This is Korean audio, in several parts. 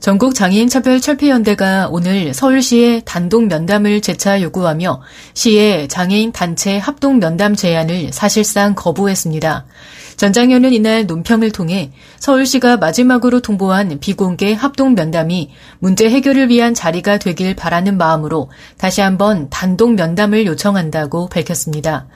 전국 장애인 차별 철폐 연대가 오늘 서울시에 단독 면담을 재차 요구하며 시의 장애인 단체 합동 면담 제안을 사실상 거부했습니다. 전 장현은 이날 논평을 통해 서울시가 마지막으로 통보한 비공개 합동 면담이 문제 해결을 위한 자리가 되길 바라는 마음으로 다시 한번 단독 면담을 요청한다고 밝혔습니다.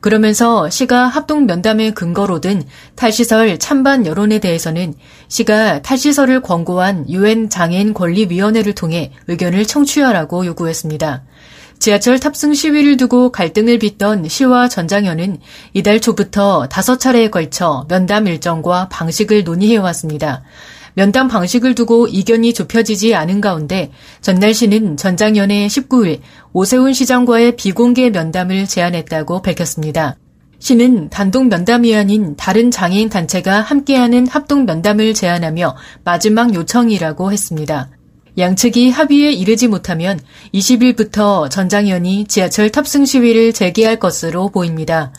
그러면서 시가 합동 면담의 근거로 든 탈시설 찬반 여론에 대해서는 시가 탈시설을 권고한 유엔 장애인 권리위원회를 통해 의견을 청취하라고 요구했습니다. 지하철 탑승 시위를 두고 갈등을 빚던 시와 전장현은 이달 초부터 다섯 차례에 걸쳐 면담 일정과 방식을 논의해왔습니다. 면담 방식을 두고 이견이 좁혀지지 않은 가운데 전날 시는 전장연회 19일 오세훈 시장과의 비공개 면담을 제안했다고 밝혔습니다. 시는 단독 면담이 아닌 다른 장애인 단체가 함께하는 합동 면담을 제안하며 마지막 요청이라고 했습니다. 양측이 합의에 이르지 못하면 20일부터 전장현이 지하철 탑승 시위를 재개할 것으로 보입니다.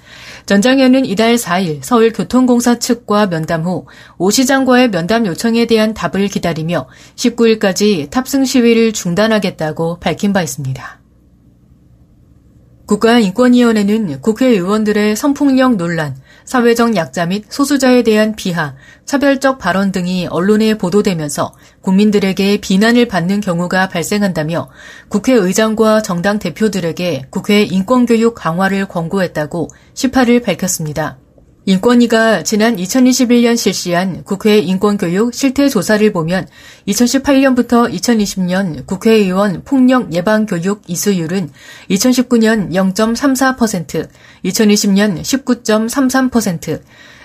전장현은 이달 4일 서울교통공사 측과 면담 후 오 시장과의 면담 요청에 대한 답을 기다리며 19일까지 탑승 시위를 중단하겠다고 밝힌 바 있습니다. 국가인권위원회는 국회의원들의 성폭력 논란, 사회적 약자 및 소수자에 대한 비하, 차별적 발언 등이 언론에 보도되면서 국민들에게 비난을 받는 경우가 발생한다며 국회의장과 정당 대표들에게 국회 인권교육 강화를 권고했다고 18일 밝혔습니다. 인권위가 지난 2021년 실시한 국회 인권교육 실태 조사를 보면 2018년부터 2020년 국회의원 폭력 예방 교육 이수율은 2019년 0.34%, 2020년 19.33%,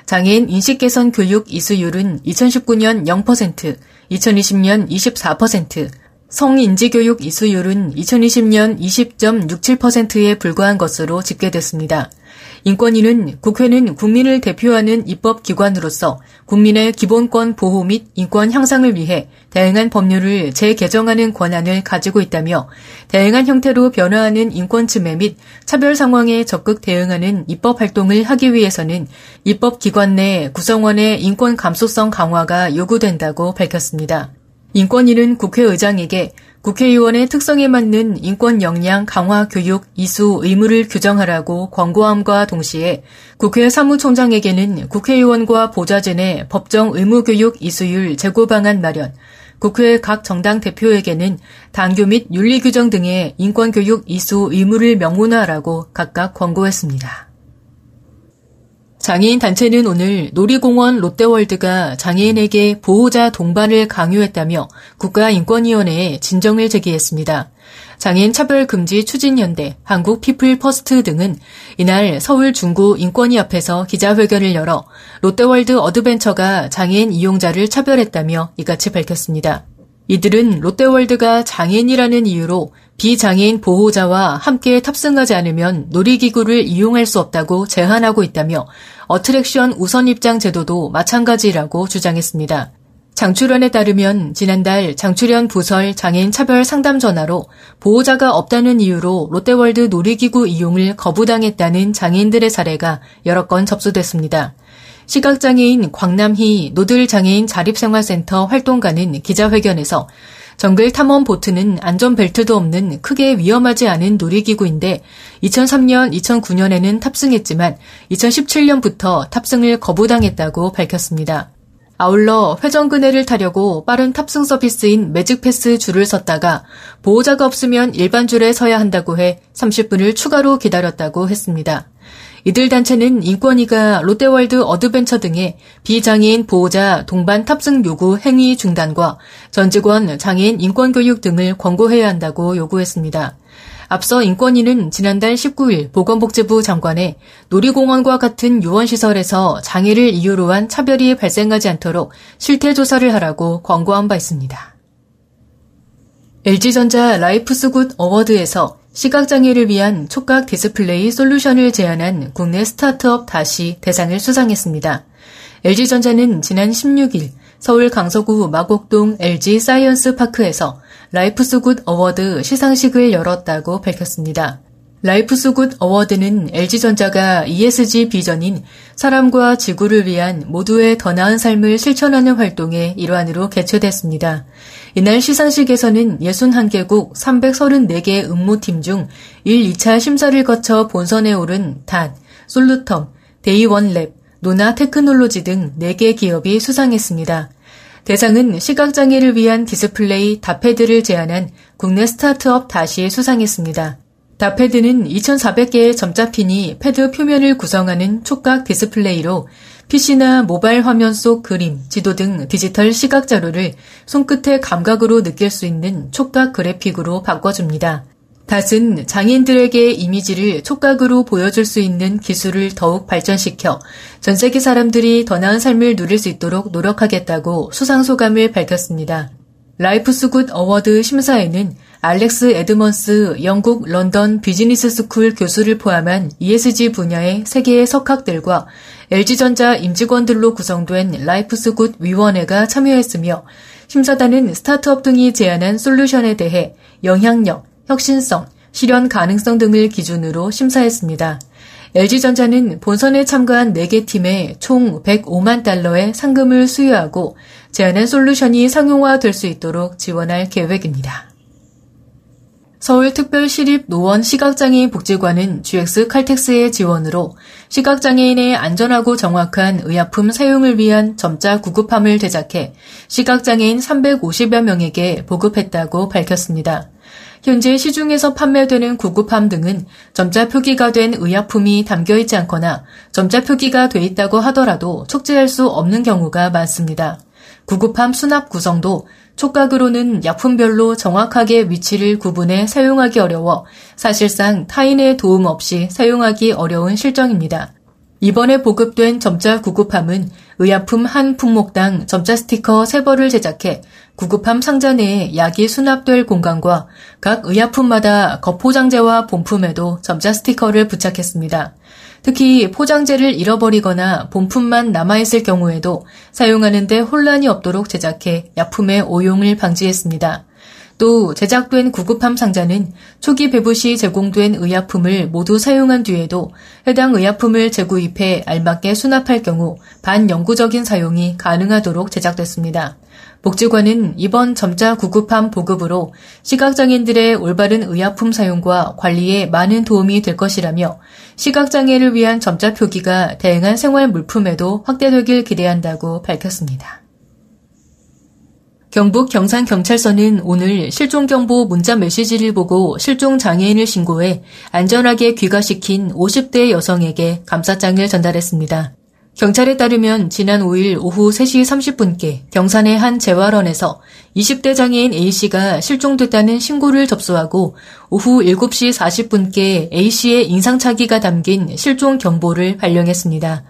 장애인 인식 개선 교육 이수율은 2019년 0%, 2020년 24%, 성인지교육 이수율은 2020년 20.67%에 불과한 것으로 집계됐습니다. 인권위는 국회는 국민을 대표하는 입법기관으로서 국민의 기본권 보호 및 인권 향상을 위해 다양한 법률을 재개정하는 권한을 가지고 있다며 다양한 형태로 변화하는 인권 침해 및 차별 상황에 적극 대응하는 입법 활동을 하기 위해서는 입법기관 내 구성원의 인권 감수성 강화가 요구된다고 밝혔습니다. 인권위는 국회의장에게 국회의원의 특성에 맞는 인권 역량 강화 교육 이수 의무를 규정하라고 권고함과 동시에 국회 사무총장에게는 국회의원과 보좌진 의 법정 의무 교육 이수율 제고 방안 마련, 국회 각 정당 대표에게는 당규 및 윤리 규정 등의 인권 교육 이수 의무를 명문화하라고 각각 권고했습니다. 장애인 단체는 오늘 놀이공원 롯데월드가 장애인에게 보호자 동반을 강요했다며 국가인권위원회에 진정을 제기했습니다. 장애인 차별 금지 추진연대, 한국 피플 퍼스트 등은 이날 서울 중구 인권위 앞에서 기자회견을 열어 롯데월드 어드벤처가 장애인 이용자를 차별했다며 이같이 밝혔습니다. 이들은 롯데월드가 장애인이라는 이유로 비장애인 보호자와 함께 탑승하지 않으면 놀이기구를 이용할 수 없다고 제한하고 있다며 어트랙션 우선 입장 제도도 마찬가지라고 주장했습니다. 장추련에 따르면 지난달 장추련 부설 장애인 차별 상담 전화로 보호자가 없다는 이유로 롯데월드 놀이기구 이용을 거부당했다는 장애인들의 사례가 여러 건 접수됐습니다. 시각장애인 광남희 노들장애인 자립생활센터 활동가는 기자회견에서 정글 탐험 보트는 안전벨트도 없는 크게 위험하지 않은 놀이기구인데 2003년, 2009년에는 탑승했지만 2017년부터 탑승을 거부당했다고 밝혔습니다. 아울러 회전그네를 타려고 빠른 탑승 서비스인 매직패스 줄을 섰다가 보호자가 없으면 일반 줄에 서야 한다고 해 30분을 추가로 기다렸다고 했습니다. 이들 단체는 인권위가 롯데월드 어드벤처 등의 비장애인 보호자 동반 탑승 요구 행위 중단과 전 직원 장애인 인권 교육 등을 권고해야 한다고 요구했습니다. 앞서 인권위는 지난달 19일 보건복지부 장관에 놀이공원과 같은 유원시설에서 장애를 이유로 한 차별이 발생하지 않도록 실태조사를 하라고 권고한 바 있습니다. LG전자 라이프스굿 어워드에서 시각장애를 위한 촉각 디스플레이 솔루션을 제안한 국내 스타트업 닷이 대상을 수상했습니다. LG전자는 지난 16일 서울 강서구 마곡동 LG 사이언스 파크에서 라이프스 굿 어워드 시상식을 열었다고 밝혔습니다. 라이프스 굿 어워드는 LG전자가 ESG 비전인 사람과 지구를 위한 모두의 더 나은 삶을 실천하는 활동의 일환으로 개최됐습니다. 이날 시상식에서는 61개국 334개 응모팀 중 1, 2차 심사를 거쳐 본선에 오른 닷, 솔루텀, 데이원랩, 노나 테크놀로지 등 4개 기업이 수상했습니다. 대상은 시각장애를 위한 디스플레이 닷패드를 제안한 국내 스타트업 닷이 수상했습니다. 닷패드는 2,400개의 점자핀이 패드 표면을 구성하는 촉각 디스플레이로 PC나 모바일 화면 속 그림, 지도 등 디지털 시각 자료를 손끝의 감각으로 느낄 수 있는 촉각 그래픽으로 바꿔줍니다. 닷은 장애인들에게 이미지를 촉각으로 보여줄 수 있는 기술을 더욱 발전시켜 전 세계 사람들이 더 나은 삶을 누릴 수 있도록 노력하겠다고 수상 소감을 밝혔습니다. 라이프스굿 어워드 심사에는 알렉스 에드먼스 영국 런던 비즈니스 스쿨 교수를 포함한 ESG 분야의 세계의 석학들과 LG전자 임직원들로 구성된 라이프스굿 위원회가 참여했으며 심사단은 스타트업 등이 제안한 솔루션에 대해 영향력, 혁신성, 실현 가능성 등을 기준으로 심사했습니다. LG전자는 본선에 참가한 4개 팀에 총 105만 달러의 상금을 수여하고 제안한 솔루션이 상용화될 수 있도록 지원할 계획입니다. 서울특별시립 노원 시각장애인 복지관은 GX 칼텍스의 지원으로 시각장애인의 안전하고 정확한 의약품 사용을 위한 점자 구급함을 제작해 시각장애인 350여 명에게 보급했다고 밝혔습니다. 현재 시중에서 판매되는 구급함 등은 점자 표기가 된 의약품이 담겨 있지 않거나 점자 표기가 돼 있다고 하더라도 촉지할 수 없는 경우가 많습니다. 구급함 수납 구성도 촉각으로는 약품별로 정확하게 위치를 구분해 사용하기 어려워 사실상 타인의 도움 없이 사용하기 어려운 실정입니다. 이번에 보급된 점자 구급함은 의약품 한 품목당 점자 스티커 3벌을 제작해 구급함 상자 내에 약이 수납될 공간과 각 의약품마다 겉포장재와 본품에도 점자 스티커를 부착했습니다. 특히 포장재를 잃어버리거나 본품만 남아있을 경우에도 사용하는데 혼란이 없도록 제작해 약품의 오용을 방지했습니다. 또 제작된 구급함 상자는 초기 배부 시 제공된 의약품을 모두 사용한 뒤에도 해당 의약품을 재구입해 알맞게 수납할 경우 반영구적인 사용이 가능하도록 제작됐습니다. 복지관은 이번 점자 구급함 보급으로 시각장애인들의 올바른 의약품 사용과 관리에 많은 도움이 될 것이라며 시각장애를 위한 점자 표기가 다양한 생활 물품에도 확대되길 기대한다고 밝혔습니다. 경북 경산경찰서는 오늘 실종경보 문자 메시지를 보고 실종 장애인을 신고해 안전하게 귀가시킨 50대 여성에게 감사장을 전달했습니다. 경찰에 따르면 지난 5일 오후 3시 30분께 경산의 한 재활원에서 20대 장애인 A씨가 실종됐다는 신고를 접수하고 오후 7시 40분께 A씨의 인상착의가 담긴 실종 경보를 발령했습니다.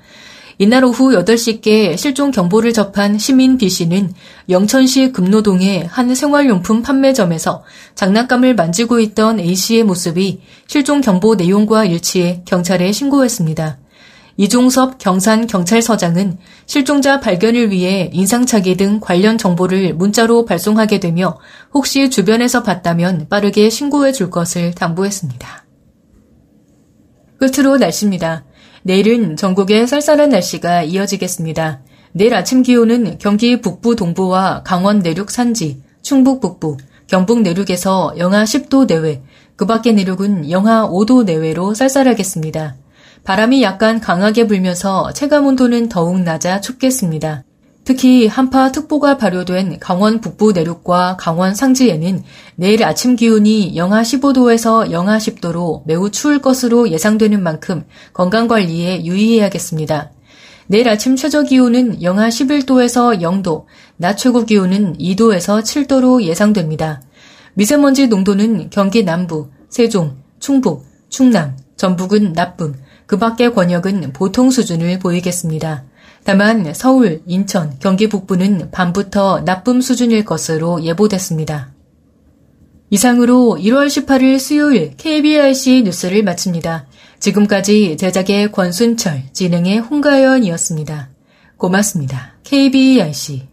이날 오후 8시께 실종 경보를 접한 시민 B씨는 영천시 금노동의 한 생활용품 판매점에서 장난감을 만지고 있던 A씨의 모습이 실종 경보 내용과 일치해 경찰에 신고했습니다. 이종섭 경산경찰서장은 실종자 발견을 위해 인상착의 등 관련 정보를 문자로 발송하게 되며 혹시 주변에서 봤다면 빠르게 신고해 줄 것을 당부했습니다. 끝으로 날씨입니다. 내일은 전국에 쌀쌀한 날씨가 이어지겠습니다. 내일 아침 기온은 경기 북부 동부와 강원 내륙 산지, 충북 북부, 경북 내륙에서 영하 10도 내외, 그 밖의 내륙은 영하 5도 내외로 쌀쌀하겠습니다. 바람이 약간 강하게 불면서 체감 온도는 더욱 낮아 춥겠습니다. 특히 한파특보가 발효된 강원 북부 내륙과 강원 상지에는 내일 아침 기온이 영하 15도에서 영하 10도로 매우 추울 것으로 예상되는 만큼 건강관리에 유의해야겠습니다. 내일 아침 최저 기온은 영하 11도에서 0도, 낮 최고 기온은 2도에서 7도로 예상됩니다. 미세먼지 농도는 경기 남부, 세종, 충북, 충남, 전북은 나쁨, 그 밖의 권역은 보통 수준을 보이겠습니다. 다만 서울, 인천, 경기 북부는 밤부터 나쁨 수준일 것으로 예보됐습니다. 이상으로 1월 18일 수요일 KBRC 뉴스를 마칩니다. 지금까지 제작의 권순철, 진행의 홍가연이었습니다. 고맙습니다. KBRC